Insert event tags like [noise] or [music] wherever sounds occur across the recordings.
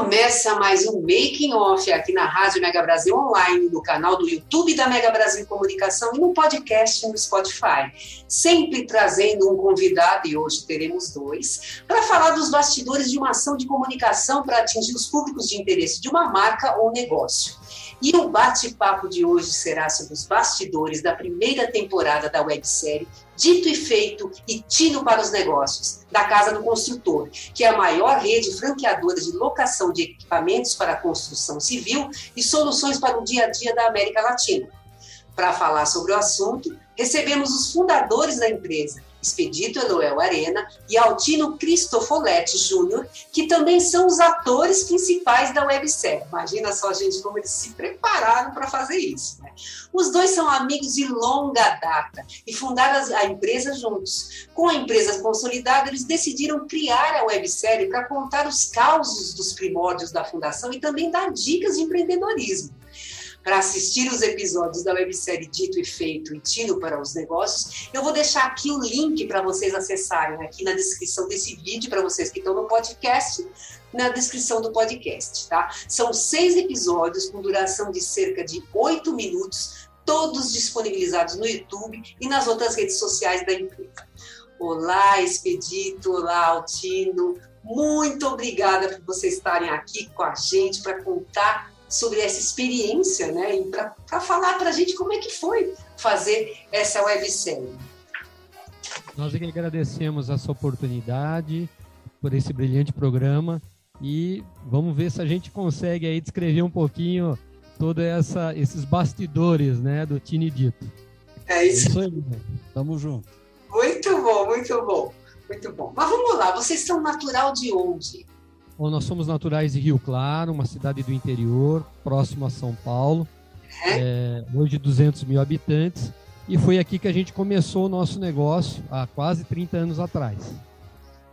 Começa mais um Making Off aqui na Rádio Mega Brasil Online, no canal do YouTube da Mega Brasil Comunicação e no podcast no Spotify. Sempre trazendo um convidado, e hoje teremos dois, para falar dos bastidores de uma ação de comunicação para atingir os públicos de interesse de uma marca ou negócio. E o bate-papo de hoje será sobre os bastidores da primeira temporada da websérie Dito e Feito e Tino para os Negócios, da Casa do Construtor, que é a maior rede franqueadora de locação de equipamentos para a construção civil e soluções para o dia a dia da América Latina. Para falar sobre o assunto, recebemos os fundadores da empresa, Expedito Enoel Arena e Altino Cristofoletti Júnior, que também são os atores principais da websérie. Imagina só, gente, como eles se prepararam para fazer isso. Né? Os dois são amigos de longa data e fundaram a empresa juntos. Com a empresa consolidada, eles decidiram criar a websérie para contar os causos dos primórdios da fundação e também dar dicas de empreendedorismo. Para assistir os episódios da websérie Dito e Feito e Tino para os Negócios, eu vou deixar aqui o link para vocês acessarem aqui na descrição desse vídeo, para vocês que estão no podcast, na descrição do podcast, tá? São seis episódios com duração de cerca de oito minutos, todos disponibilizados no YouTube e nas outras redes sociais da empresa. Olá, Expedito, olá, Altino. Muito obrigada por vocês estarem aqui com a gente para contar sobre essa experiência, né? E para falar para a gente como é que foi fazer essa websérie. Nós agradecemos essa oportunidade por esse brilhante programa e vamos ver se a gente consegue aí descrever um pouquinho todos esses bastidores, né, do Tini Dito. É isso. É isso aí, né? Tamo junto. Muito bom, muito bom, muito bom. Mas vamos lá, vocês são natural de onde? Nós somos naturais de Rio Claro, uma cidade do interior, próximo a São Paulo, é, hoje 200 mil habitantes, e foi aqui que a gente começou o nosso negócio há quase 30 anos atrás.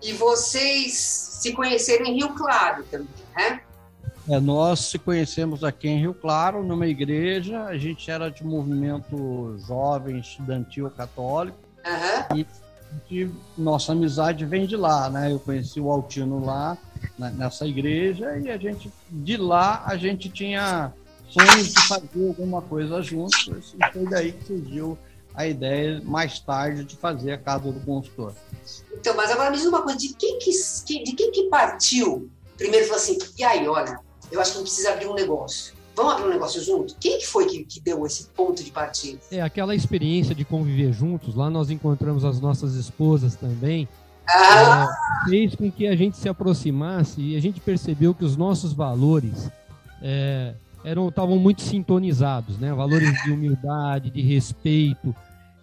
E vocês se conheceram em Rio Claro também, né? É, nós se conhecemos aqui em Rio Claro, numa igreja, a gente era de movimento jovem, estudantil católico, uhum. e nossa amizade vem de lá, né? Eu conheci o Altino lá, nessa igreja e a gente de lá a gente tinha sonhos de fazer alguma coisa juntos e foi daí que surgiu a ideia mais tarde de fazer a casa do consultor. Então, mas agora me diz uma coisa, de quem que, de quem que partiu? Primeiro falou assim, e aí, olha, eu acho que a gente precisa abrir um negócio. Vamos abrir um negócio junto? Quem que foi que, que deu esse ponto de partida? É, aquela experiência de conviver juntos, lá nós encontramos as nossas esposas também, é, fez com que a gente se aproximasse e a gente percebeu que os nossos valores é, eram estavam muito sintonizados, né? Valores de humildade, de respeito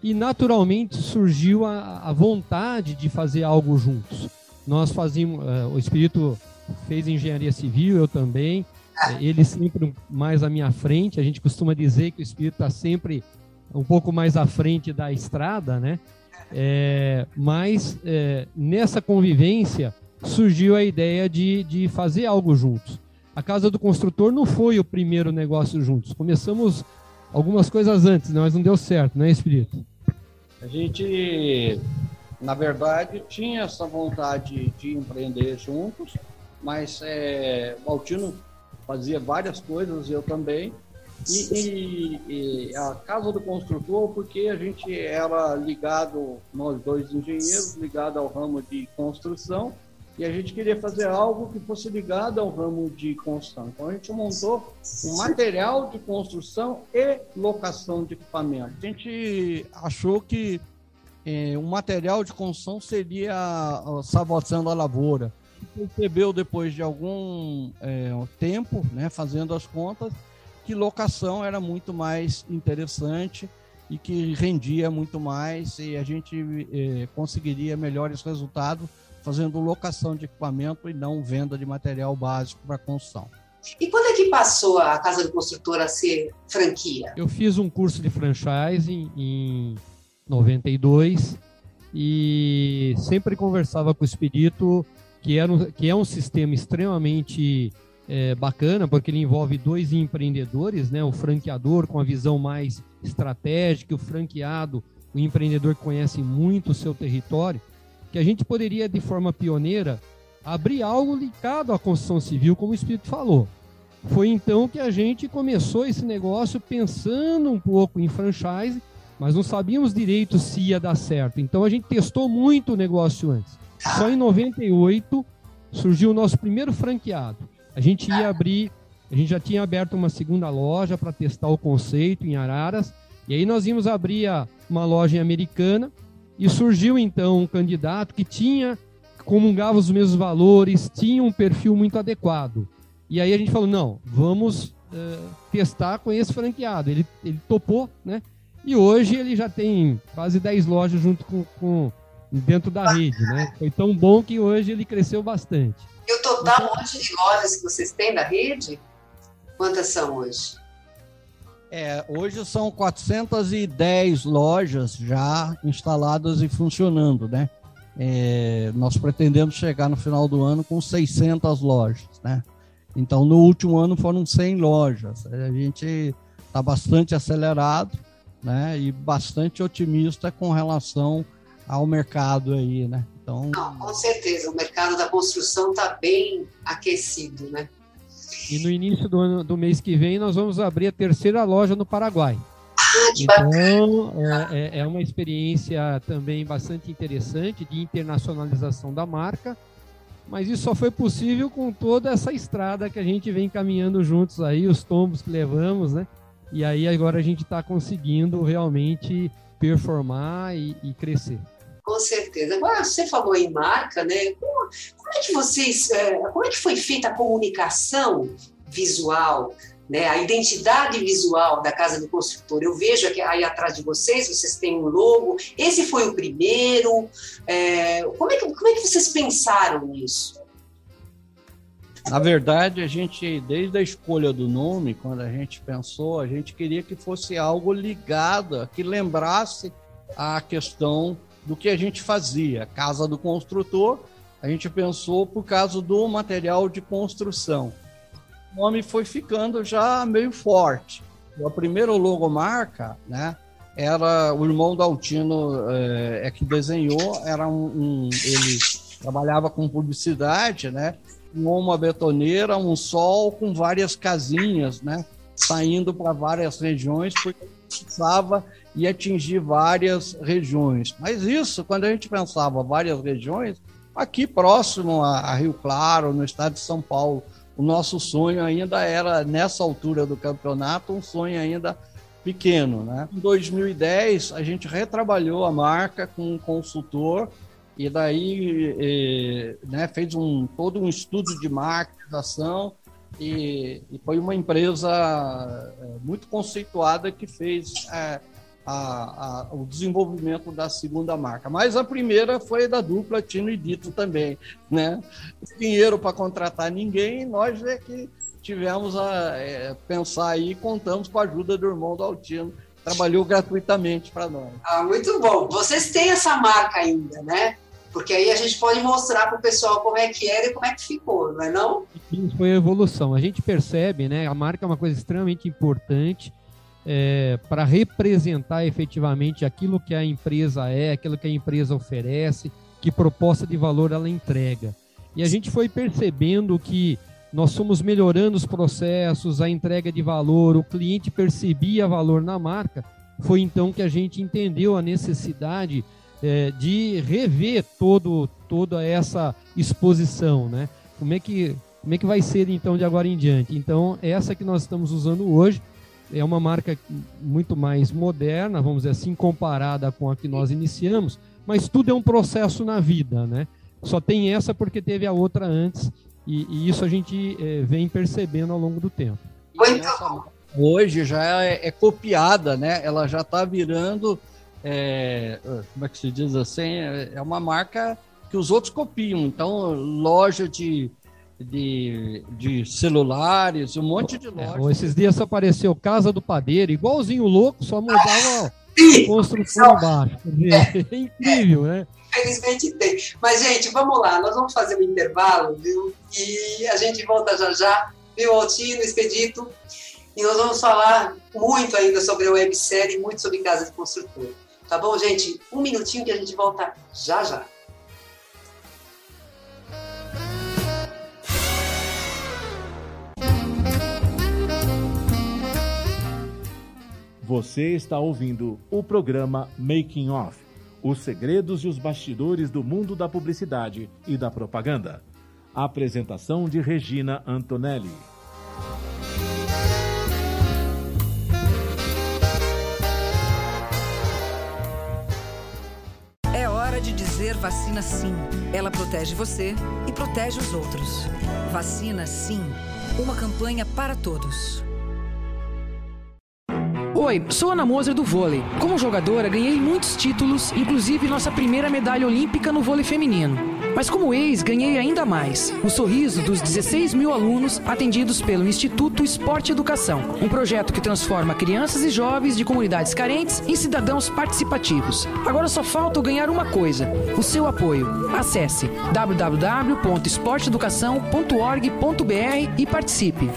e naturalmente surgiu a, a vontade de fazer algo juntos. Nós fazíamos, é, o espírito fez engenharia civil, eu também. É, ele sempre mais à minha frente. A gente costuma dizer que o espírito está sempre um pouco mais à frente da estrada, né? É, mas é, nessa convivência surgiu a ideia de, de fazer algo juntos. A Casa do Construtor não foi o primeiro negócio juntos. Começamos algumas coisas antes, né, mas não deu certo, né, Espírito? A gente, na verdade, tinha essa vontade de empreender juntos, mas é, o Altino fazia várias coisas, eu também, e, e, e, a casa do construtor, porque a gente era ligado, nós dois engenheiros, ligado ao ramo de construção, e a gente queria fazer algo que fosse ligado ao ramo de construção. Então a gente montou um material de construção e locação de equipamento. A gente achou que é, um material de construção seria a salvação da lavoura. Percebeu depois de algum é, tempo, né, fazendo as contas, que locação era muito mais interessante e que rendia muito mais e a gente eh, conseguiria melhores resultados fazendo locação de equipamento e não venda de material básico para construção. E quando é que passou a Casa do Construtor a ser franquia? Eu fiz um curso de franchising em 92 e sempre conversava com o Espírito, que, era um, que é um sistema extremamente é, bacana, porque ele envolve dois empreendedores, né? o franqueador com a visão mais estratégica, o franqueado, o empreendedor que conhece muito o seu território, que a gente poderia, de forma pioneira, abrir algo ligado à construção civil, como o Espírito falou. Foi então que a gente começou esse negócio pensando um pouco em franchise, mas não sabíamos direito se ia dar certo. Então a gente testou muito o negócio antes. Só em 98 surgiu o nosso primeiro franqueado. A gente ia abrir, a gente já tinha aberto uma segunda loja para testar o conceito em Araras, e aí nós íamos abrir uma loja Americana, e surgiu então um candidato que tinha comungava os mesmos valores, tinha um perfil muito adequado. E aí a gente falou, não, vamos uh, testar com esse franqueado. Ele, ele topou, né? E hoje ele já tem quase 10 lojas junto com, com dentro da rede, né? Foi tão bom que hoje ele cresceu bastante. E o total então, de lojas que vocês têm da rede? Quantas são hoje? É, hoje são 410 lojas já instaladas e funcionando, né? É, nós pretendemos chegar no final do ano com 600 lojas, né? Então, no último ano foram 100 lojas. A gente está bastante acelerado, né? E bastante otimista com relação ao mercado aí, né? Então, Não, com certeza, o mercado da construção está bem aquecido, né? E no início do, ano, do mês que vem nós vamos abrir a terceira loja no Paraguai. Ah, então, é, é, é uma experiência também bastante interessante de internacionalização da marca, mas isso só foi possível com toda essa estrada que a gente vem caminhando juntos aí, os tombos que levamos, né? E aí agora a gente está conseguindo realmente performar e, e crescer. Com certeza. Agora, você falou em marca, né? Como, como, é que vocês, é, como é que foi feita a comunicação visual, né? A identidade visual da Casa do Construtor? Eu vejo aqui aí atrás de vocês, vocês têm um logo. Esse foi o primeiro. É, como, é que, como é que vocês pensaram nisso? Na verdade, a gente, desde a escolha do nome, quando a gente pensou, a gente queria que fosse algo ligado, que lembrasse a questão do que a gente fazia. Casa do construtor, a gente pensou por causa do material de construção. O nome foi ficando já meio forte. A primeira logomarca, né, era o irmão do Altino é, é que desenhou, era um, um, ele trabalhava com publicidade, né, uma betoneira, um sol com várias casinhas, né, saindo para várias regiões, porque precisava e atingir várias regiões. Mas isso, quando a gente pensava várias regiões, aqui próximo a, Rio Claro, no estado de São Paulo, o nosso sonho ainda era, nessa altura do campeonato, um sonho ainda pequeno. Né? Em 2010, a gente retrabalhou a marca com um consultor e daí e, né, fez um, todo um estudo de marketing e, e foi uma empresa é, muito conceituada que fez é, a, a, o desenvolvimento da segunda marca. Mas a primeira foi da dupla Tino e Dito também, né? Dinheiro para contratar ninguém, nós é que tivemos a é, pensar aí e contamos com a ajuda do irmão do Altino, trabalhou gratuitamente para nós. Ah, muito bom. Vocês têm essa marca ainda, né? Porque aí a gente pode mostrar para o pessoal como é que era e como é que ficou, não é não? Isso foi a evolução. A gente percebe, né? A marca é uma coisa extremamente importante é, para representar efetivamente aquilo que a empresa é, aquilo que a empresa oferece, que proposta de valor ela entrega. E a gente foi percebendo que nós fomos melhorando os processos, a entrega de valor, o cliente percebia valor na marca. Foi então que a gente entendeu a necessidade é, de rever todo, toda essa exposição, né? Como é que como é que vai ser então de agora em diante? Então essa que nós estamos usando hoje é uma marca muito mais moderna, vamos dizer assim, comparada com a que nós iniciamos, mas tudo é um processo na vida, né? Só tem essa porque teve a outra antes, e, e isso a gente é, vem percebendo ao longo do tempo. E nessa, hoje já é, é copiada, né? Ela já está virando, é, como é que se diz assim? É, é uma marca que os outros copiam. Então, loja de, de, de celulares, um monte de lojas. É, esses dias apareceu Casa do Padeiro, igualzinho louco, só mudava a construção embaixo. [laughs] É. é incrível, né? Infelizmente tem. Mas, gente, vamos lá, nós vamos fazer um intervalo, viu? E a gente volta já já, viu, Altino, Expedito? E nós vamos falar muito ainda sobre a websérie, muito sobre Casa de Construtor. Tá bom, gente? Um minutinho que a gente volta já já. Você está ouvindo o programa Making Off os segredos e os bastidores do mundo da publicidade e da propaganda. A apresentação de Regina Antonelli. É hora de dizer vacina sim. Ela protege você e protege os outros. Vacina sim. Uma campanha para todos. Oi, sou Ana Moser do vôlei. Como jogadora, ganhei muitos títulos, inclusive nossa primeira medalha olímpica no vôlei feminino. Mas como ex, ganhei ainda mais: o sorriso dos 16 mil alunos atendidos pelo Instituto Esporte Educação, um projeto que transforma crianças e jovens de comunidades carentes em cidadãos participativos. Agora só falta ganhar uma coisa: o seu apoio. Acesse www.esporteeducação.org.br e participe.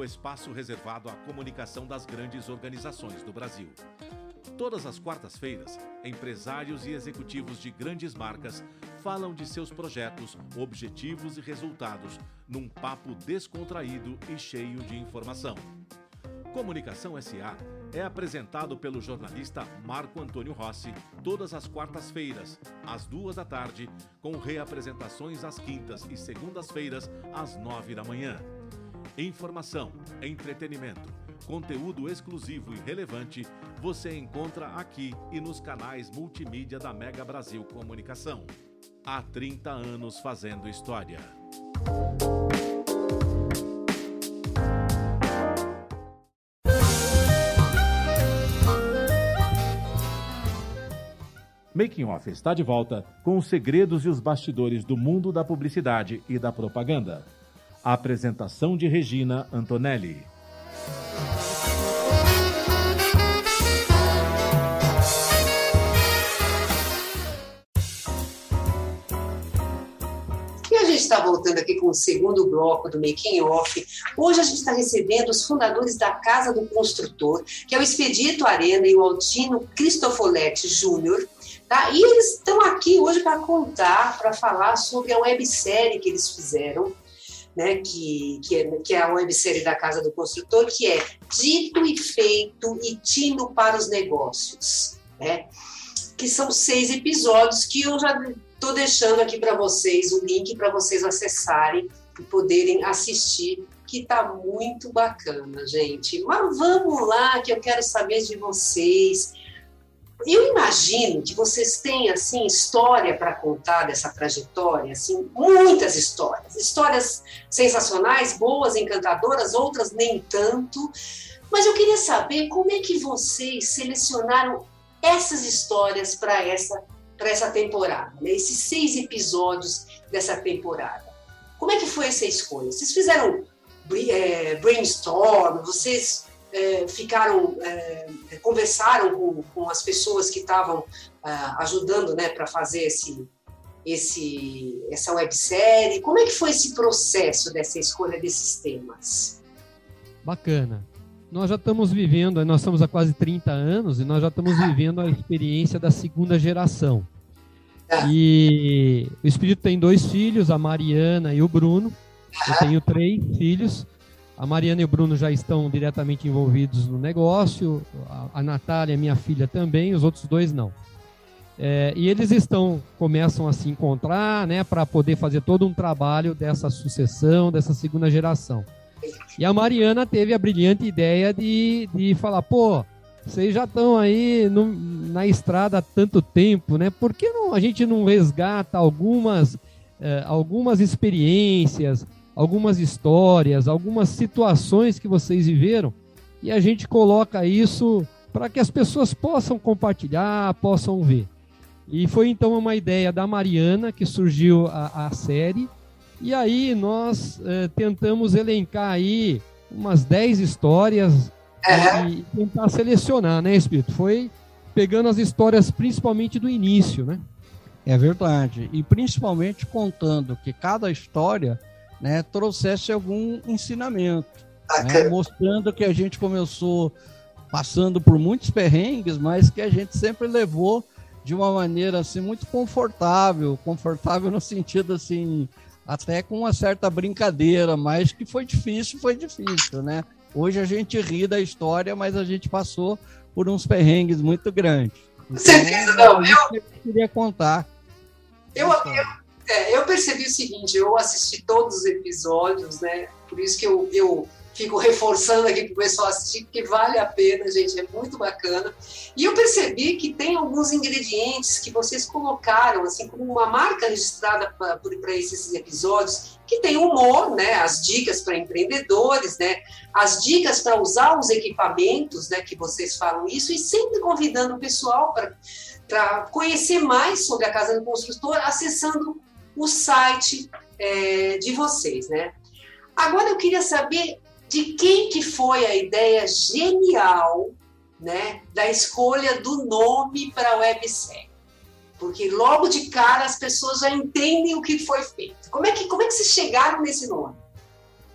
O espaço reservado à comunicação das grandes organizações do Brasil. Todas as quartas-feiras, empresários e executivos de grandes marcas falam de seus projetos, objetivos e resultados num papo descontraído e cheio de informação. Comunicação SA é apresentado pelo jornalista Marco Antônio Rossi todas as quartas-feiras, às duas da tarde, com reapresentações às quintas e segundas-feiras, às nove da manhã. Informação, entretenimento, conteúdo exclusivo e relevante você encontra aqui e nos canais multimídia da Mega Brasil Comunicação. Há 30 anos fazendo história. Making Off está de volta com os segredos e os bastidores do mundo da publicidade e da propaganda. A apresentação de Regina Antonelli. E a gente está voltando aqui com o segundo bloco do Making Off. Hoje a gente está recebendo os fundadores da Casa do Construtor, que é o Expedito Arena e o Altino Cristofoletti Júnior. Tá? E eles estão aqui hoje para contar, para falar sobre a websérie que eles fizeram, né, que, que, é, que é a websérie da Casa do Construtor, que é Dito e Feito e Tindo para os Negócios, né? que são seis episódios que eu já estou deixando aqui para vocês o link para vocês acessarem e poderem assistir, que está muito bacana, gente. Mas vamos lá, que eu quero saber de vocês. Eu imagino que vocês têm assim história para contar dessa trajetória, assim, muitas histórias, histórias sensacionais, boas, encantadoras, outras nem tanto. Mas eu queria saber como é que vocês selecionaram essas histórias para essa para essa temporada, né? esses seis episódios dessa temporada. Como é que foi essa escolha? Vocês fizeram é, brainstorm? Vocês é, ficaram, é, conversaram com, com, as pessoas que estavam é, ajudando né, para fazer esse, esse, essa websérie. Como é que foi esse processo dessa escolha desses temas? Bacana. Nós já estamos vivendo, nós estamos há quase 30 anos e nós já estamos vivendo a experiência da segunda geração. Tá. E o Espírito tem dois filhos, a Mariana e o Bruno. Eu tenho três filhos. A Mariana e o Bruno já estão diretamente envolvidos no negócio, a, a Natália, minha filha, também, os outros dois não. É, e eles estão, começam a se encontrar, né, para poder fazer todo um trabalho dessa sucessão, dessa segunda geração. E a Mariana teve a brilhante ideia de, de falar, pô, vocês já estão aí no, na estrada há tanto tempo, né? Por que não, a gente não resgata algumas, eh, algumas experiências, algumas histórias, algumas situações que vocês viveram e a gente coloca isso para que as pessoas possam compartilhar, possam ver. E foi então uma ideia da Mariana que surgiu a, a série. E aí nós eh, tentamos elencar aí umas 10 histórias uhum. e, tentar selecionar, né, Espírito? Foi pegando as histórias principalmente do início, né? É verdade. E principalmente contando que cada história né, trouxesse algum ensinamento. Né, mostrando que a gente começou passando por muitos perrengues, mas que a gente sempre levou de uma maneira assim muito confortável, confortável no sentido assim, até com uma certa brincadeira, mas que foi difícil, foi difícil, né? Hoje a gente ri da história, mas a gente passou por uns perrengues muito grandes. Então, certeza, não. Eu, eu queria contar. Eu, eu, é, eu percebi o seguinte, eu assisti todos os episódios, né? Por isso que eu, eu fico reforçando aqui para o pessoal assistir, porque vale a pena, gente, é muito bacana. E eu percebi que tem alguns ingredientes que vocês colocaram, assim, como uma marca registrada para esses episódios, que tem humor, né, as dicas para empreendedores, né, as dicas para usar os equipamentos, né, que vocês falam isso, e sempre convidando o pessoal para conhecer mais sobre a Casa do Construtor, acessando o site é, de vocês, né. Agora eu queria saber de quem que foi a ideia genial né, da escolha do nome para a websérie. Porque logo de cara as pessoas já entendem o que foi feito. Como é que, como é que vocês chegaram nesse nome?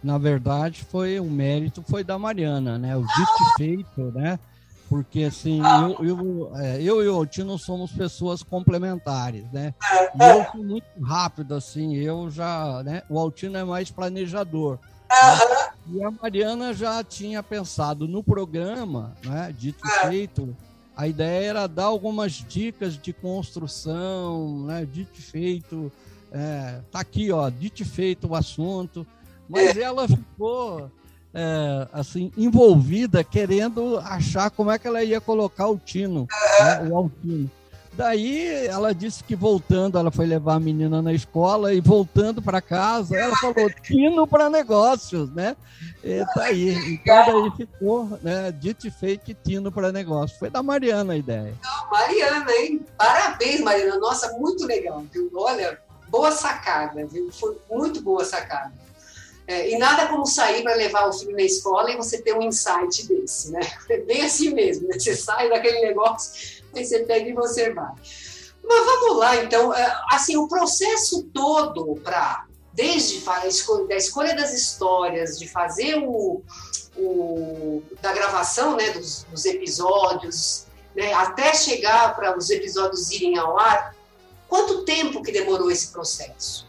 Na verdade, foi o mérito foi da Mariana, né? O dito feito, né? Porque assim, eu, eu, é, eu e o Altino somos pessoas complementares, né? E eu sou muito rápido, assim, eu já, né? O Altino é mais planejador. Uhum. E a Mariana já tinha pensado no programa, né, dito e feito, a ideia era dar algumas dicas de construção, né, dito feito, é, tá aqui, ó, dito feito o assunto, mas é. ela ficou é, assim envolvida querendo achar como é que ela ia colocar o Tino, né, o Altino. Daí ela disse que voltando, ela foi levar a menina na escola e voltando para casa, ela falou tino para negócios, né? E tá aí. Então daí ficou, né? Dito e feito, tino para negócios. Foi da Mariana a ideia. Mariana, hein? Parabéns, Mariana. Nossa, muito legal, viu? Olha, boa sacada, viu? Foi muito boa sacada. É, e nada como sair para levar o filho na escola e você ter um insight desse, né? [laughs] É bem assim mesmo, né? Você sai daquele negócio aí você pega e você vai. Mas vamos lá, então, é, assim, o processo todo para, desde a escolha, da escolha das histórias, de fazer o, o da gravação né, dos, dos episódios, né, até chegar para os episódios irem ao ar, quanto tempo que demorou esse processo?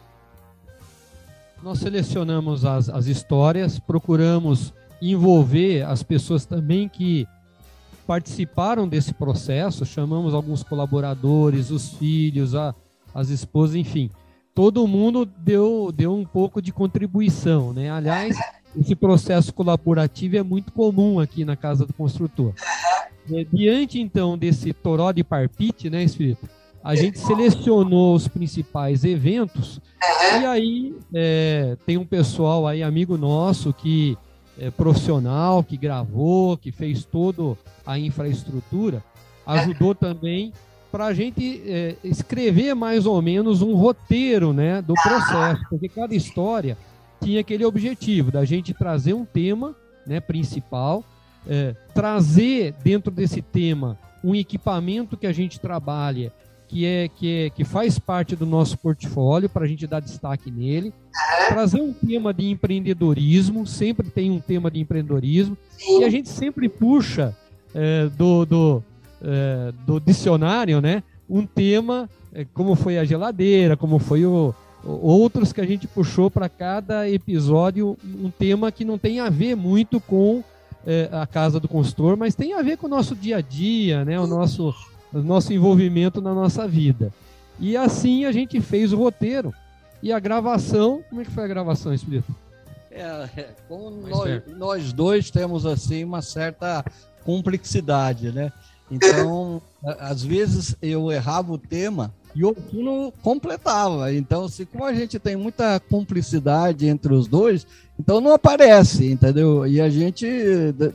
Nós selecionamos as, as histórias, procuramos envolver as pessoas também que participaram desse processo, chamamos alguns colaboradores, os filhos, a, as esposas, enfim. Todo mundo deu, deu um pouco de contribuição, né? Aliás, [laughs] esse processo colaborativo é muito comum aqui na Casa do Construtor. É, diante, então, desse toró de parpite, né, Espírito? A gente selecionou os principais eventos e aí é, tem um pessoal aí, amigo nosso, que é, profissional, que gravou, que fez todo a infraestrutura, ajudou também para a gente é, escrever mais ou menos um roteiro né, do processo, porque cada história tinha aquele objetivo da gente trazer um tema né, principal, é, trazer dentro desse tema um equipamento que a gente trabalha que é que, é, que faz parte do nosso portfólio para a gente dar destaque nele, trazer um tema de empreendedorismo, sempre tem um tema de empreendedorismo, e a gente sempre puxa é, do, do, é, do dicionário, né? Um tema, é, como foi a geladeira, como foi o, outros que a gente puxou para cada episódio, um tema que não tem a ver muito com é, a casa do consultor, mas tem a ver com o nosso dia a dia, né? O nosso, o nosso envolvimento na nossa vida. E assim a gente fez o roteiro. E a gravação, como é que foi a gravação, Espírito? É, como nós, nós, dois temos assim uma certa complexidade, né? Então, às vezes eu errava o tema e o Altino completava. Então, assim, como a gente tem muita cumplicidade entre os dois, então não aparece, entendeu? E a gente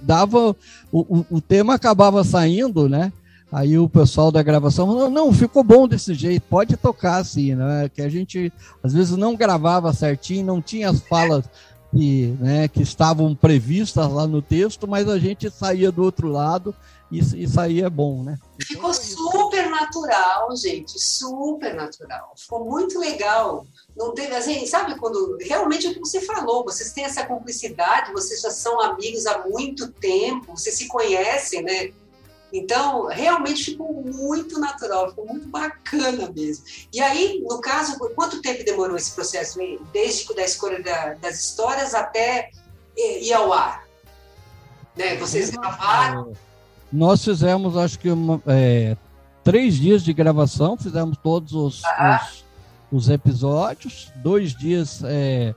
dava. O, o, o tema acabava saindo, né? Aí o pessoal da gravação falou, não, ficou bom desse jeito, pode tocar assim, né? Que a gente às vezes não gravava certinho, não tinha as falas que, né, que estavam previstas lá no texto, mas a gente saía do outro lado e, e saía bom, né? Então, Ficou super natural, gente, super natural. Ficou muito legal. Não teve, assim, sabe quando realmente é o que você falou, vocês têm essa cumplicidade, vocês já são amigos há muito tempo, vocês se conhecem, né? Então, realmente ficou muito natural, ficou muito bacana mesmo. E aí, no caso, quanto tempo demorou esse processo, desde a escolha da, das histórias até ir ao ar? Né? Vocês gravaram? Nós fizemos, acho que, uma, é, três dias de gravação, fizemos todos os, os, os, episódios, dois dias é,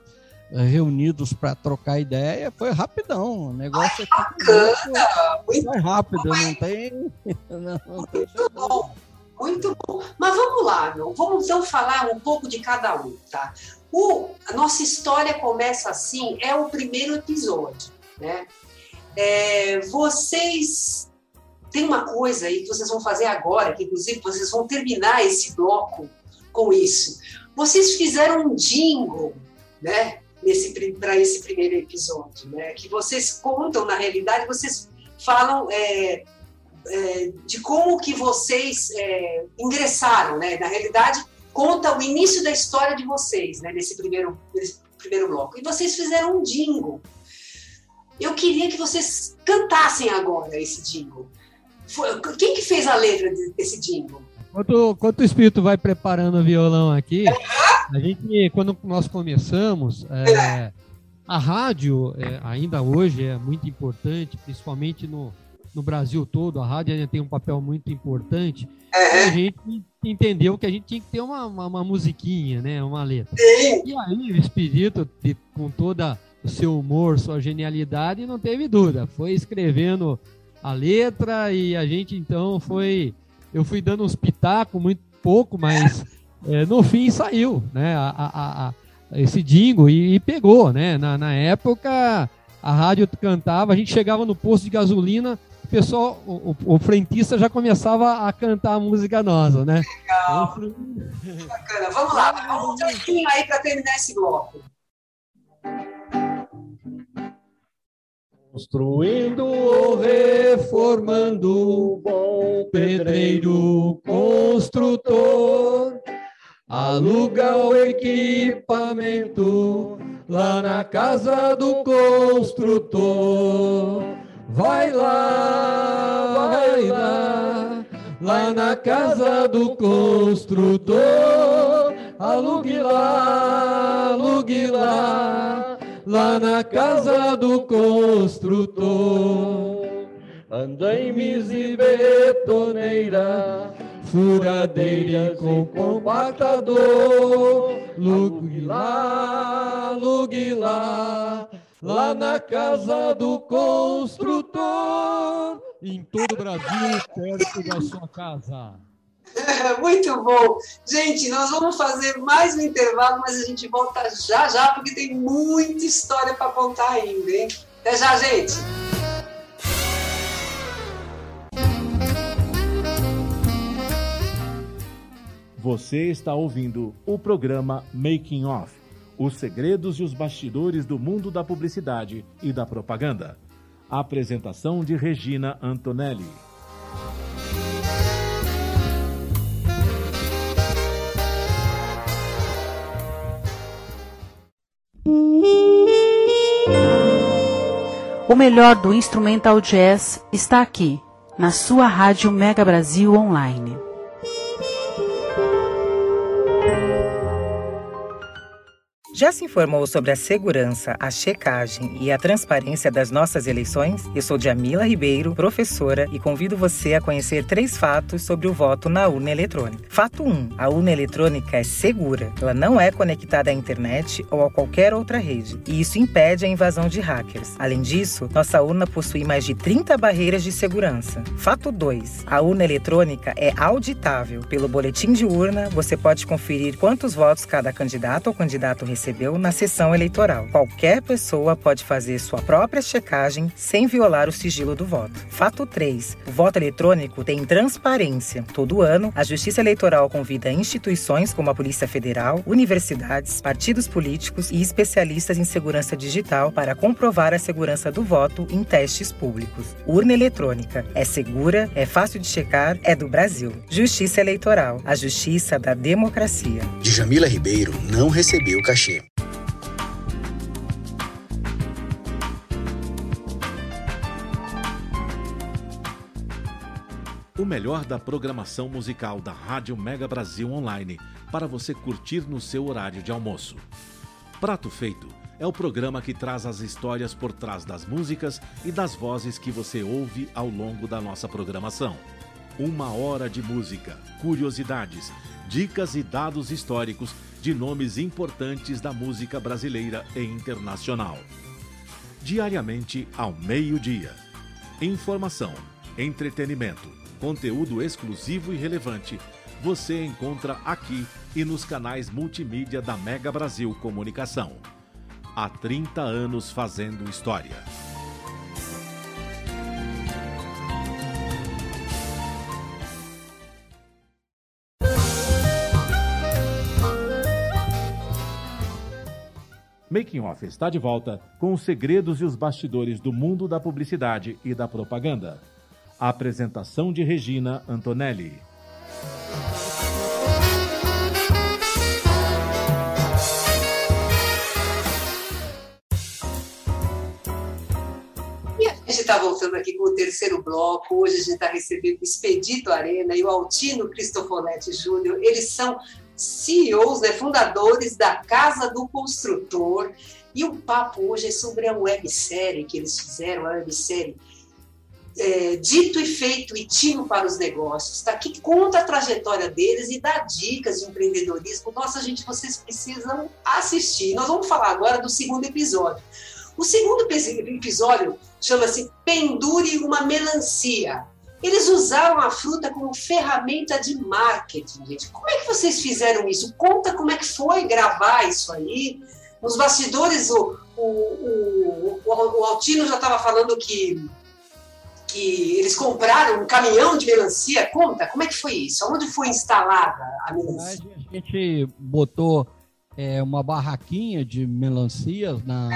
reunidos para trocar ideia, foi rapidão. O negócio Ai, bacana! Muito, foi rápido, não tem. [laughs] Não, não muito bom, muito bom. Mas vamos lá, meu. vamos então falar um pouco de cada um, tá? O, a nossa história começa assim, é o primeiro episódio, né? É, vocês tem uma coisa aí que vocês vão fazer agora, que inclusive vocês vão terminar esse bloco com isso. Vocês fizeram um jingle, né? Para esse primeiro episódio, né? Que vocês contam, na realidade, vocês falam é, é, de como que vocês é, ingressaram, né? Na realidade, conta o início da história de vocês, né? Nesse primeiro, nesse primeiro bloco. E vocês fizeram um jingle. Eu queria que vocês cantassem agora esse jingle. Foi, quem que fez a letra desse jingle? Enquanto, enquanto o espírito vai preparando o violão aqui, [laughs] a gente, quando nós começamos, é, a rádio, é, ainda hoje, é muito importante, principalmente no, no Brasil todo, a rádio ainda tem um papel muito importante. A gente entendeu que a gente tinha que ter uma, uma, uma musiquinha, né, uma letra. E aí o espírito, com toda o seu humor, sua genialidade, não teve dúvida, foi escrevendo a letra e a gente então foi. Eu fui dando uns pitacos, muito pouco, mas é, no fim saiu, né? A, a, a, esse dingo e, e, pegou, né? Na, na época a rádio cantava, a gente chegava no posto de gasolina, o pessoal, o, o, o frentista já começava a cantar a música nossa, né? Legal. Então, [laughs] Bacana. Vamos lá, vamos um pouquinho aí para terminar esse bloco. Construindo ou reformando, bom pedreiro construtor, aluga o equipamento lá na casa do construtor. Vai lá, vai lá, lá na casa do construtor, alugue lá, alugue lá lá na casa do construtor. Andaimes e betoneira, furadeira com compactador. Lugue lá, lugue lá, na casa do construtor. Em todo o Brasil, perto da sua casa. Muito bom. Gente, nós vamos fazer mais um intervalo, mas a gente volta já já, porque tem muita história para contar ainda, hein? Até já, gente! Você está ouvindo o programa Making Off os segredos e os bastidores do mundo da publicidade e da propaganda. apresentação de Regina Antonelli. O melhor do instrumental jazz está aqui, na sua rádio Mega Brasil Online. Já se informou sobre a segurança, a checagem e a transparência das nossas eleições? Eu sou Jamila Ribeiro, professora, e convido você a conhecer três fatos sobre o voto na urna eletrônica. Fato 1. A urna eletrônica é segura. Ela não é conectada à internet ou a qualquer outra rede, e isso impede a invasão de hackers. Além disso, nossa urna possui mais de 30 barreiras de segurança. Fato 2. A urna eletrônica é auditável. Pelo boletim de urna, você pode conferir quantos votos cada candidato ou candidato recebeu recebeu na sessão eleitoral. Qualquer pessoa pode fazer sua própria checagem sem violar o sigilo do voto. Fato 3. O voto eletrônico tem transparência. Todo ano, a Justiça Eleitoral convida instituições como a Polícia Federal, universidades, partidos políticos e especialistas em segurança digital para comprovar a segurança do voto em testes públicos. Urna eletrônica é segura, é fácil de checar, é do Brasil. Justiça Eleitoral, a justiça da democracia. Djamila Ribeiro não recebeu cachê. O melhor da programação musical da Rádio Mega Brasil Online para você curtir no seu horário de almoço. Prato Feito é o programa que traz as histórias por trás das músicas e das vozes que você ouve ao longo da nossa programação. Uma hora de música, curiosidades, dicas e dados históricos de nomes importantes da música brasileira e internacional. Diariamente ao meio-dia. Informação, entretenimento, conteúdo exclusivo e relevante você encontra aqui e nos canais multimídia da Mega Brasil Comunicação. Há 30 anos fazendo história. Making Off está de volta com os segredos e os bastidores do mundo da publicidade e da propaganda. A apresentação de Regina Antonelli. E a gente está voltando aqui com o terceiro bloco. Hoje a gente está recebendo o Expedito Arena e o Altino Cristofoletti Júnior. Eles são CEOs, né, fundadores da Casa do Construtor. E o papo hoje é sobre a websérie que eles fizeram, a websérie é, Dito e Feito e Tino para os Negócios, tá? que conta a trajetória deles e dá dicas de empreendedorismo. Nossa, gente, vocês precisam assistir. Nós vamos falar agora do segundo episódio. O segundo episódio chama-se Pendure uma Melancia. Eles usaram a fruta como ferramenta de marketing, gente. Como é que vocês fizeram isso? Conta como é que foi gravar isso aí. Nos bastidores, o, o, o, o Altino já estava falando que, que eles compraram um caminhão de melancia. Conta, como é que foi isso? Onde foi instalada a melancia? A gente botou é, uma barraquinha de melancias na,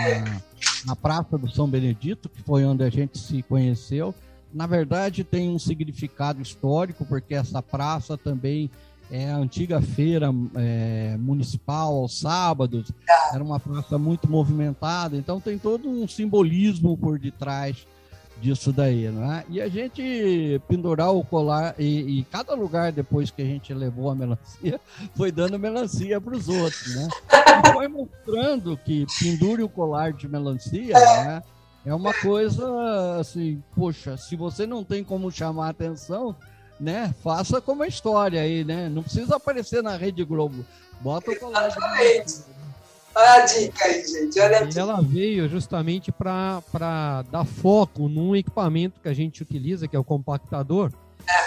na Praça do São Benedito, que foi onde a gente se conheceu na verdade tem um significado histórico, porque essa praça também é a antiga feira é, municipal aos sábados, era uma praça muito movimentada, então tem todo um simbolismo por detrás disso daí, né? E a gente pendurar o colar e, e, cada lugar depois que a gente levou a melancia [laughs] foi dando melancia para os outros, né? E foi mostrando que pendure o colar de melancia, né? É uma coisa assim, poxa, se você não tem como chamar a atenção, né? Faça como a história aí, né? Não precisa aparecer na Rede Globo. Bota o colégio. Exatamente. Olha a dica aí, gente. Olha a dica. E ela veio justamente para dar foco num equipamento que a gente utiliza, que é o compactador.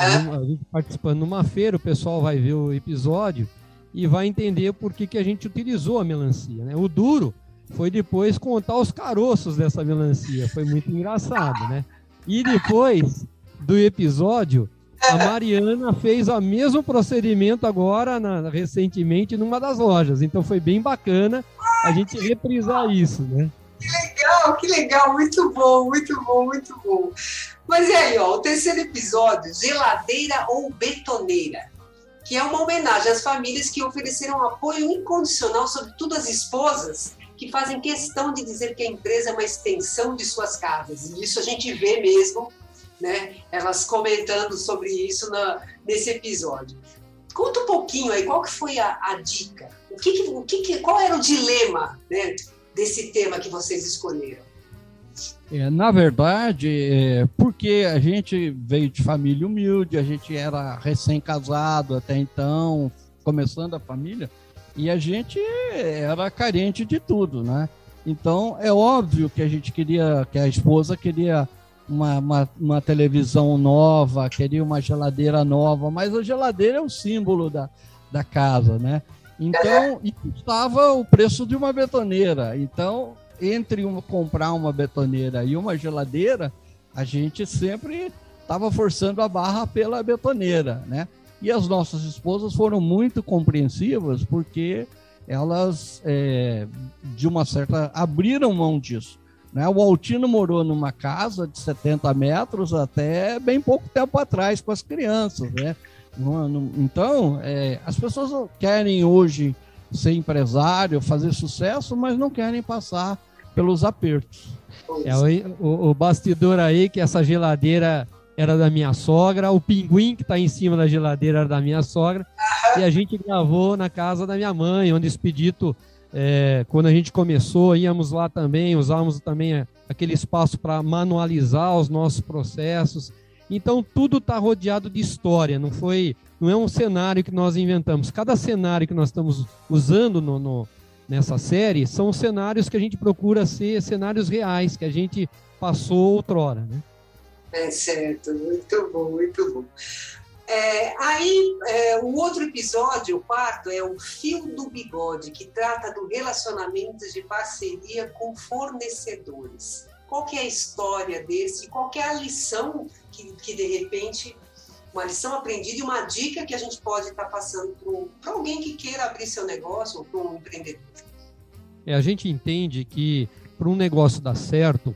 Uhum. A gente participando numa feira, o pessoal vai ver o episódio e vai entender por que, que a gente utilizou a melancia. Né? O duro foi depois contar os caroços dessa melancia. Foi muito engraçado, né? E depois do episódio, a Mariana fez o mesmo procedimento agora, na, recentemente, numa das lojas. Então foi bem bacana a gente reprisar isso, né? Que legal, que legal, muito bom, muito bom, muito bom. Mas e aí, ó, o terceiro episódio, geladeira ou betoneira, que é uma homenagem às famílias que ofereceram apoio incondicional, sobretudo às esposas, que fazem questão de dizer que a empresa é uma extensão de suas casas. E isso a gente vê mesmo, né? Elas comentando sobre isso na, nesse episódio. conta um pouquinho aí, qual que foi a, a dica? O que, que, o que, que qual era o dilema né, desse tema que vocês escolheram? É, na verdade, é, porque a gente veio de família humilde, a gente era recém-casado até então, começando a família, e a gente era carente de tudo, né? Então é óbvio que a gente queria, que a esposa queria uma, uma, uma, televisão nova, queria uma geladeira nova, mas a geladeira é o símbolo da, da casa, né? Então, [laughs] e custava o preço de uma betoneira. Então, entre uma, comprar uma betoneira e uma geladeira, a gente sempre estava forçando a barra pela betoneira, né? E as nossas esposas foram muito compreensivas porque elas, é, de uma certa, abriram mão disso. Né? O Altino morou numa casa de 70 metros até bem pouco tempo atrás com as crianças. Né? Então, é, as pessoas querem hoje ser empresário, fazer sucesso, mas não querem passar pelos apertos. É, o, o, bastidor aí que essa geladeira era da minha sogra, o pinguim que está em cima da geladeira era da minha sogra, e a gente gravou na casa da minha mãe, onde o Expedito, é, quando a gente começou, íamos lá também, usávamos também é, aquele espaço para manualizar os nossos processos. Então tudo está rodeado de história, não foi, não é um cenário que nós inventamos. Cada cenário que nós estamos usando no, no nessa série são cenários que a gente procura ser cenários reais, que a gente passou outrora, né? É certo, muito bom, muito bom. É, aí, é, o outro episódio, o quarto, é o Fio do Bigode, que trata do relacionamento de parceria com fornecedores. Qual que é a história desse? Qual que é a lição que, que de repente, uma lição aprendida e uma dica que a gente pode estar passando para alguém que queira abrir seu negócio ou para um empreendedor? É, a gente entende que para um negócio dar certo,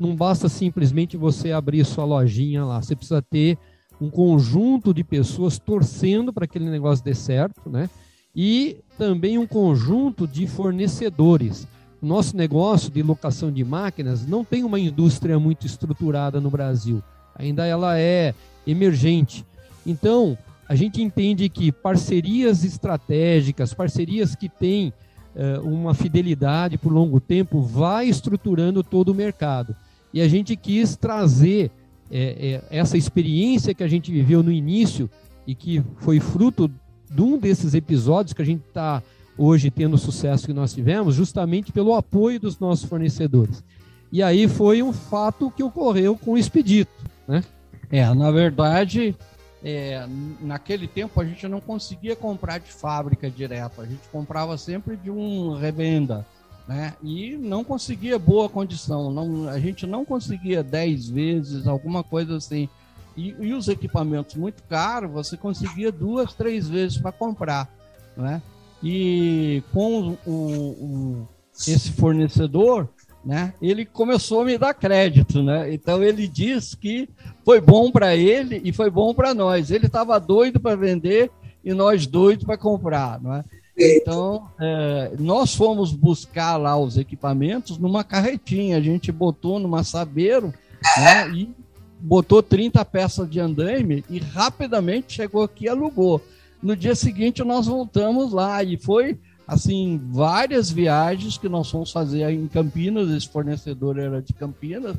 não basta simplesmente você abrir sua lojinha lá, você precisa ter um conjunto de pessoas torcendo para aquele negócio dê certo, né? E também um conjunto de fornecedores. Nosso negócio de locação de máquinas não tem uma indústria muito estruturada no Brasil. Ainda ela é emergente. Então, a gente entende que parcerias estratégicas, parcerias que têm uh, uma fidelidade por longo tempo, vai estruturando todo o mercado. E a gente quis trazer é, é, essa experiência que a gente viveu no início e que foi fruto de um desses episódios que a gente está hoje tendo o sucesso que nós tivemos, justamente pelo apoio dos nossos fornecedores. E aí foi um fato que ocorreu com o Expedito, né? É, na verdade, é, naquele tempo a gente não conseguia comprar de fábrica direto, a gente comprava sempre de um revenda né? E não conseguia boa condição, não, a gente não conseguia 10 vezes, alguma coisa assim. E, e os equipamentos muito caros, você conseguia duas, três vezes para comprar, né? E com o, o, esse fornecedor, né? Ele começou a me dar crédito, né? Então ele diz que foi bom para ele e foi bom para nós. Ele estava doido para vender e nós doidos para comprar, não é? Então, é, nós fomos buscar lá os equipamentos numa carretinha. A gente botou numa sabeiro né, e botou 30 peças de andaime e rapidamente chegou aqui e alugou. No dia seguinte, nós voltamos lá e foi assim várias viagens que nós fomos fazer em Campinas. Esse fornecedor era de Campinas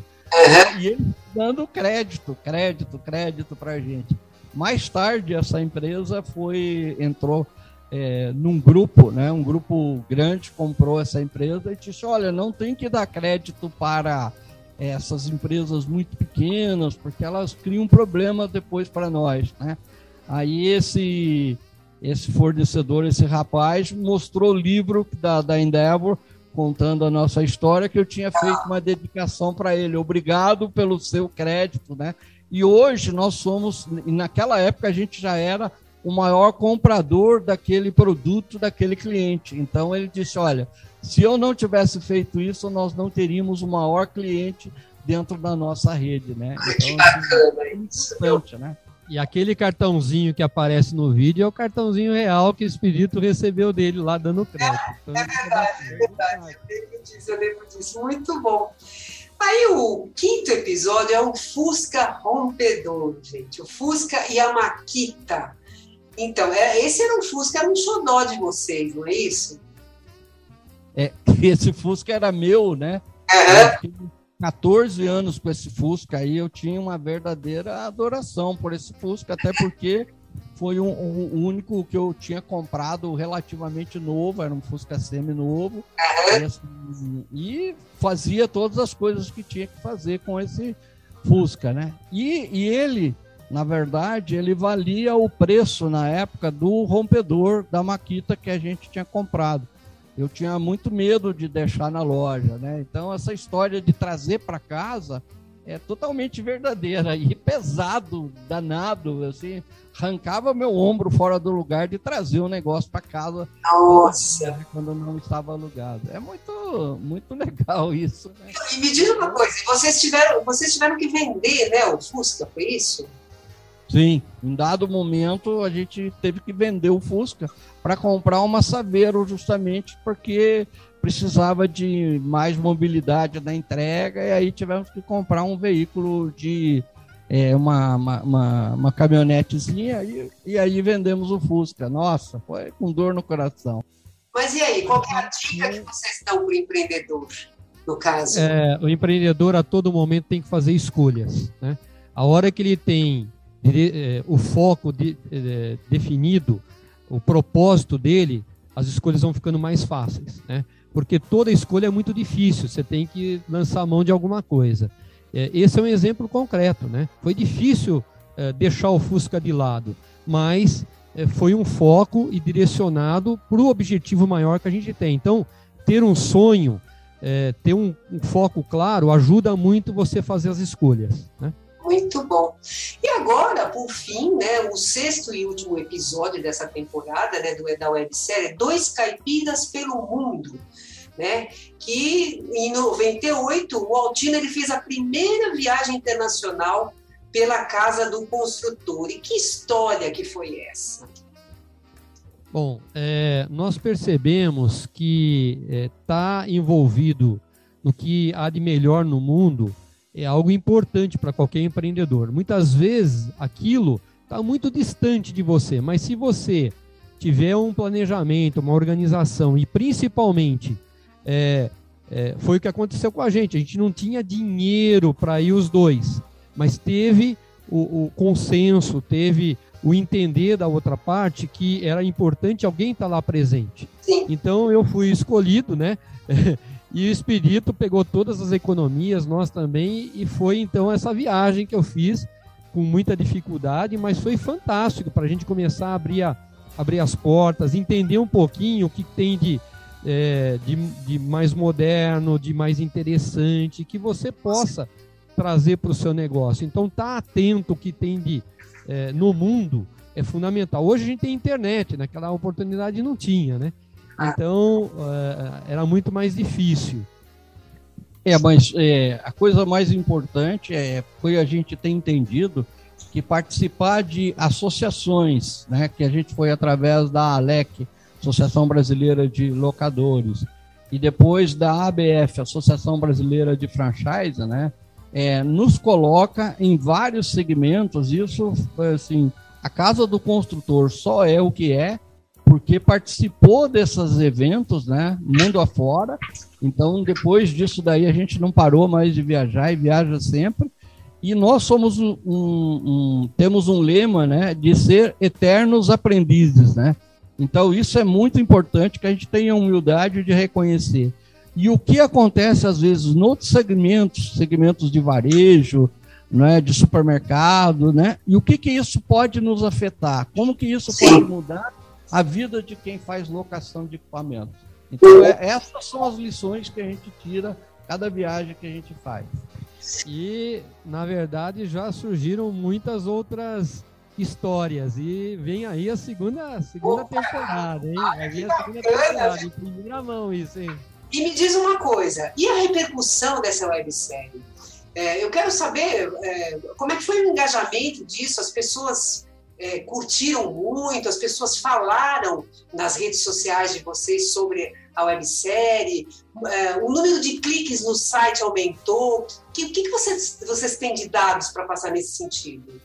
e ele dando crédito, crédito, crédito para gente. Mais tarde, essa empresa foi entrou é, num grupo, né, um grupo grande comprou essa empresa e disse: olha, não tem que dar crédito para essas empresas muito pequenas, porque elas criam problema depois para nós. Né? Aí esse, esse fornecedor, esse rapaz, mostrou o livro da, da Endeavor contando a nossa história, que eu tinha feito uma dedicação para ele. Obrigado pelo seu crédito, né? E hoje nós somos, naquela época a gente já era o maior comprador daquele produto daquele cliente. Então ele disse: olha, se eu não tivesse feito isso, nós não teríamos o maior cliente dentro da nossa rede, né? Então, assim, é importante, né? E aquele cartãozinho que aparece no vídeo é o cartãozinho real que o Espírito recebeu dele lá dando crédito. Então, é, é verdade, é verdade. Eu lembro disso, eu lembro disso. Muito bom. Aí o quinto episódio é o Fusca Rompedor, gente. O Fusca e a Maquita. Então, é, esse era um Fusca, era um xodó de vocês, não é isso? É, [laughs] esse Fusca era meu, né? Uhum. 14 anos com esse Fusca aí, eu tinha uma verdadeira adoração por esse Fusca, até porque foi um, um, o único que eu tinha comprado relativamente novo, era um Fusca semi-novo, e, assim, e, fazia todas as coisas que tinha que fazer com esse Fusca, né? E, e ele, na verdade, ele valia o preço na época do rompedor da Maquita que a gente tinha comprado. Eu tinha muito medo de deixar na loja, né? Então essa história de trazer para casa é totalmente verdadeira e pesado, danado, assim, arrancava meu ombro fora do lugar de trazer o negócio para casa. Nossa! Quando não estava alugado. É muito, muito legal isso. Né? E me diz uma coisa, vocês tiveram, vocês tiveram que vender, né, o Fusca, foi isso? Sim, em dado momento a gente teve que vender o Fusca para comprar uma Saveiro justamente porque precisava de mais mobilidade na entrega e aí tivemos que comprar um veículo de é, uma, uma, uma, uma caminhonetezinha e, e aí vendemos o Fusca. Nossa, foi com dor no coração. Mas e aí, qual é a dica que vocês dão para o empreendedor, no caso? É, o empreendedor a todo momento tem que fazer escolhas. Né? A hora que ele tem o foco de, é, definido, o propósito dele, as escolhas vão ficando mais fáceis, né? Porque toda escolha é muito difícil, você tem que lançar a mão de alguma coisa. É, esse é um exemplo concreto, né? Foi difícil é, deixar o Fusca de lado, mas foi um foco e direcionado para o objetivo maior que a gente tem. Então, ter um sonho, ter um, um, foco claro, ajuda muito você fazer as escolhas, né? Muito bom. E agora, por fim, né, o sexto e último episódio dessa temporada né, do, da websérie Dois Caipiras pelo Mundo. Né, que em 98 o Altino ele fez a primeira viagem internacional pela casa do construtor. E que história que foi essa? Bom, é, nós percebemos que está é, envolvido no que há de melhor no mundo é algo importante para qualquer empreendedor. Muitas vezes aquilo está muito distante de você, mas se você tiver um planejamento, uma organização e principalmente é, é, foi o que aconteceu com a gente. A gente não tinha dinheiro para ir os dois, mas teve o, o, consenso, teve o entender da outra parte que era importante alguém estar tá lá presente. Sim. Então eu fui escolhido, né? [laughs] E o Espírito pegou todas as economias, nós também, e foi então essa viagem que eu fiz com muita dificuldade, mas foi fantástico para a gente começar a abrir, a, abrir as portas, entender um pouquinho o que tem de, é, de, de, mais moderno, de mais interessante, que você possa trazer para o seu negócio. Então, tá atento o que tem de é, no mundo é fundamental. Hoje a gente tem internet, naquela oportunidade não tinha, né? Então, uh, era muito mais difícil. É, mas é, a coisa mais importante é, foi a gente ter entendido que participar de associações, né, que a gente foi através da ALEC, Associação Brasileira de Locadores, e depois da ABF, Associação Brasileira de Franchise, né, é, nos coloca em vários segmentos. Isso, assim, a casa do construtor só é o que é porque participou desses eventos, né, mundo afora. Então, depois disso daí, a gente não parou mais de viajar e viaja sempre. E nós somos um, um, temos um lema, né, de ser eternos aprendizes, né. Então, isso é muito importante que a gente tenha humildade de reconhecer. E o que acontece às vezes em outros segmentos, segmentos de varejo, né, de supermercado, né? E o que que isso pode nos afetar? Como que isso pode mudar a vida de quem faz locação de equipamentos. Então, é, essas são as lições que a gente tira cada viagem que a gente faz. E, na verdade, já surgiram muitas outras histórias. E vem aí a segunda, segunda temporada, hein? Vai vir a segunda temporada, em primeira mão isso, hein? E me diz uma coisa, e a repercussão dessa websérie? É, eu quero saber é, como é que foi o engajamento disso, as pessoas é, curtiram muito, as pessoas falaram nas redes sociais de vocês sobre a websérie, é, o número de cliques no site aumentou. O que, que, que vocês, vocês têm de dados para passar nesse sentido?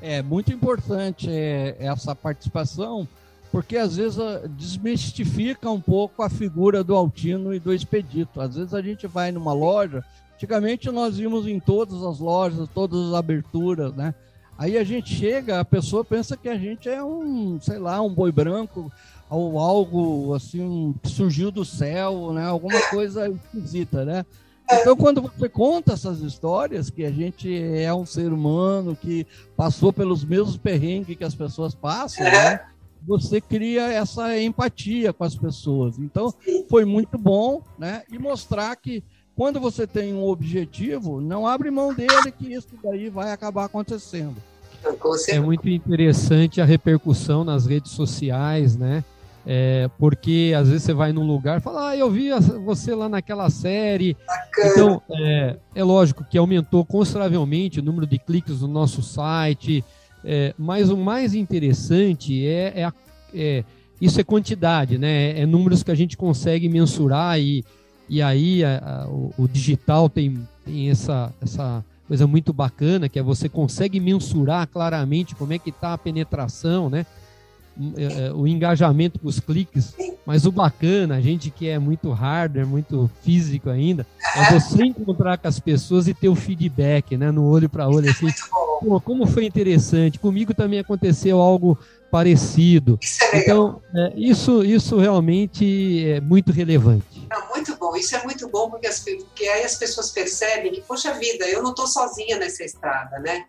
É muito importante é, essa participação, porque às vezes desmistifica um pouco a figura do Altino e do Expedito. Às vezes a gente vai numa loja, antigamente nós íamos em todas as lojas, todas as aberturas, né? Aí a gente chega, a pessoa pensa que a gente é um, sei lá, um boi branco ou algo assim que surgiu do céu, né? Alguma coisa esquisita, né? Então, quando você conta essas histórias, que a gente é um ser humano que passou pelos mesmos perrengues que as pessoas passam, né? você cria essa empatia com as pessoas. Então, foi muito bom, né? E mostrar que quando você tem um objetivo, não abre mão dele, que isso daí vai acabar acontecendo. É muito interessante a repercussão nas redes sociais, né? É, porque às vezes você vai num lugar e fala, ah, eu vi você lá naquela série. Bacana. Então, é, é, lógico que aumentou consideravelmente o número de cliques no nosso site, é, mas o mais interessante é, é, a, é, isso é quantidade, né? É números que a gente consegue mensurar e, e aí a, a, o, o, digital tem, tem essa, essa coisa muito bacana, que é você consegue mensurar claramente como é que está a penetração, né? É, é, o engajamento com os cliques, mas o bacana, a gente que é muito hardware, muito físico ainda, é você encontrar com as pessoas e ter o feedback, né, no olho para olho, assim, Pô, como foi interessante, comigo também aconteceu algo parecido. É então, é, isso, isso realmente é muito relevante. Muito bom, isso é muito bom porque, as, porque aí as pessoas percebem que, poxa vida, eu não estou sozinha nessa estrada, né?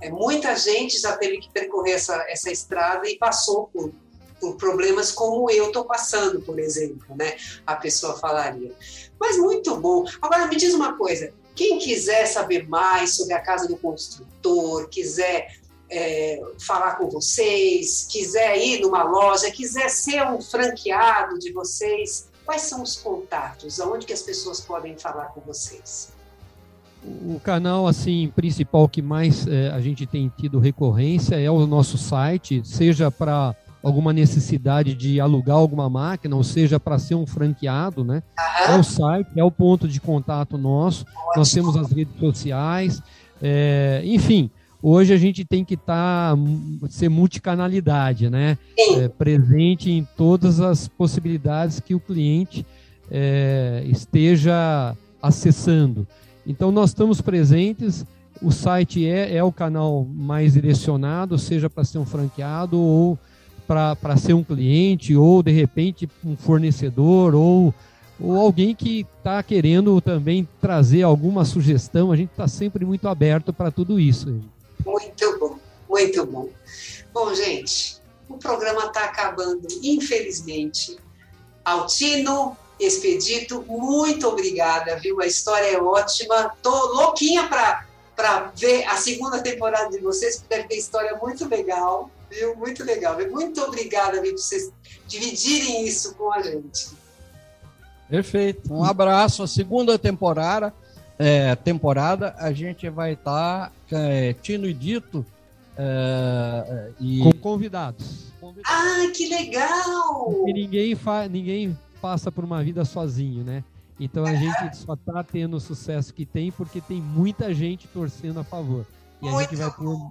É, muita gente já teve que percorrer essa, essa estrada e passou por, por problemas como eu estou passando, por exemplo, né? A pessoa falaria. Mas muito bom. Agora me diz uma coisa: quem quiser saber mais sobre a casa do construtor, quiser é, falar com vocês, quiser ir numa loja, quiser ser um franqueado de vocês, quais são os contatos? Aonde que as pessoas podem falar com vocês? O canal assim principal que mais é, a gente tem tido recorrência é o nosso site, seja para alguma necessidade de alugar alguma máquina, ou seja, para ser um franqueado, né? É o site, é o ponto de contato nosso. Nós temos as redes sociais, é, enfim. Hoje a gente tem que estar tá, ser multicanalidade, né? É, presente em todas as possibilidades que o cliente é, esteja acessando. Então, nós estamos presentes. O site é, é o canal mais direcionado, seja para ser um franqueado ou para ser um cliente, ou de repente um fornecedor, ou, ou alguém que está querendo também trazer alguma sugestão. A gente está sempre muito aberto para tudo isso. Muito bom, muito bom. Bom, gente, o programa está acabando, infelizmente. Altino, Expedito, muito obrigada, viu? A história é ótima. Tô louquinha para ver a segunda temporada de vocês, porque deve ter história muito legal, viu? Muito legal. Muito obrigada, viu, por vocês dividirem isso com a gente. Perfeito. Um abraço. A segunda temporada, é, temporada a gente vai estar tá, é, Tino e Dito é, e... com convidados. convidados. Ah, que legal! Porque ninguém faz, ninguém passa por uma vida sozinho, né? Então a gente só está tendo o sucesso que tem porque tem muita gente torcendo a favor. E a gente vai ter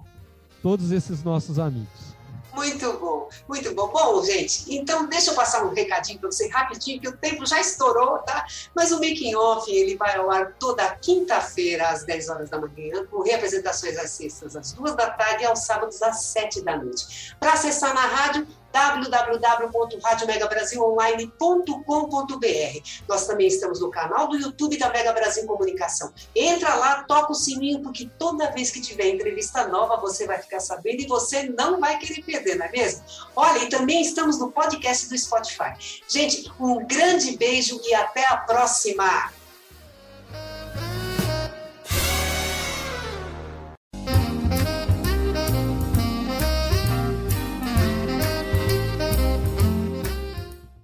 todos esses nossos amigos. Muito bom, muito bom. Bom, gente, então deixa eu passar um recadinho para você rapidinho, que o tempo já estourou, tá? Mas o Making Off, ele vai ao ar toda quinta-feira, às 10 horas da manhã, com representações às sextas, às 2 da tarde e aos sábados, às 7 da noite. Para acessar na rádio, www.radiomegabrasilonline.com.br. Nós também estamos no canal do YouTube da Mega Brasil Comunicação. Entra lá, toca o sininho, porque toda vez que tiver entrevista nova, você vai ficar sabendo e você não vai querer perder, não é mesmo? Olha, e também estamos no podcast do Spotify. Gente, um grande beijo e até a próxima!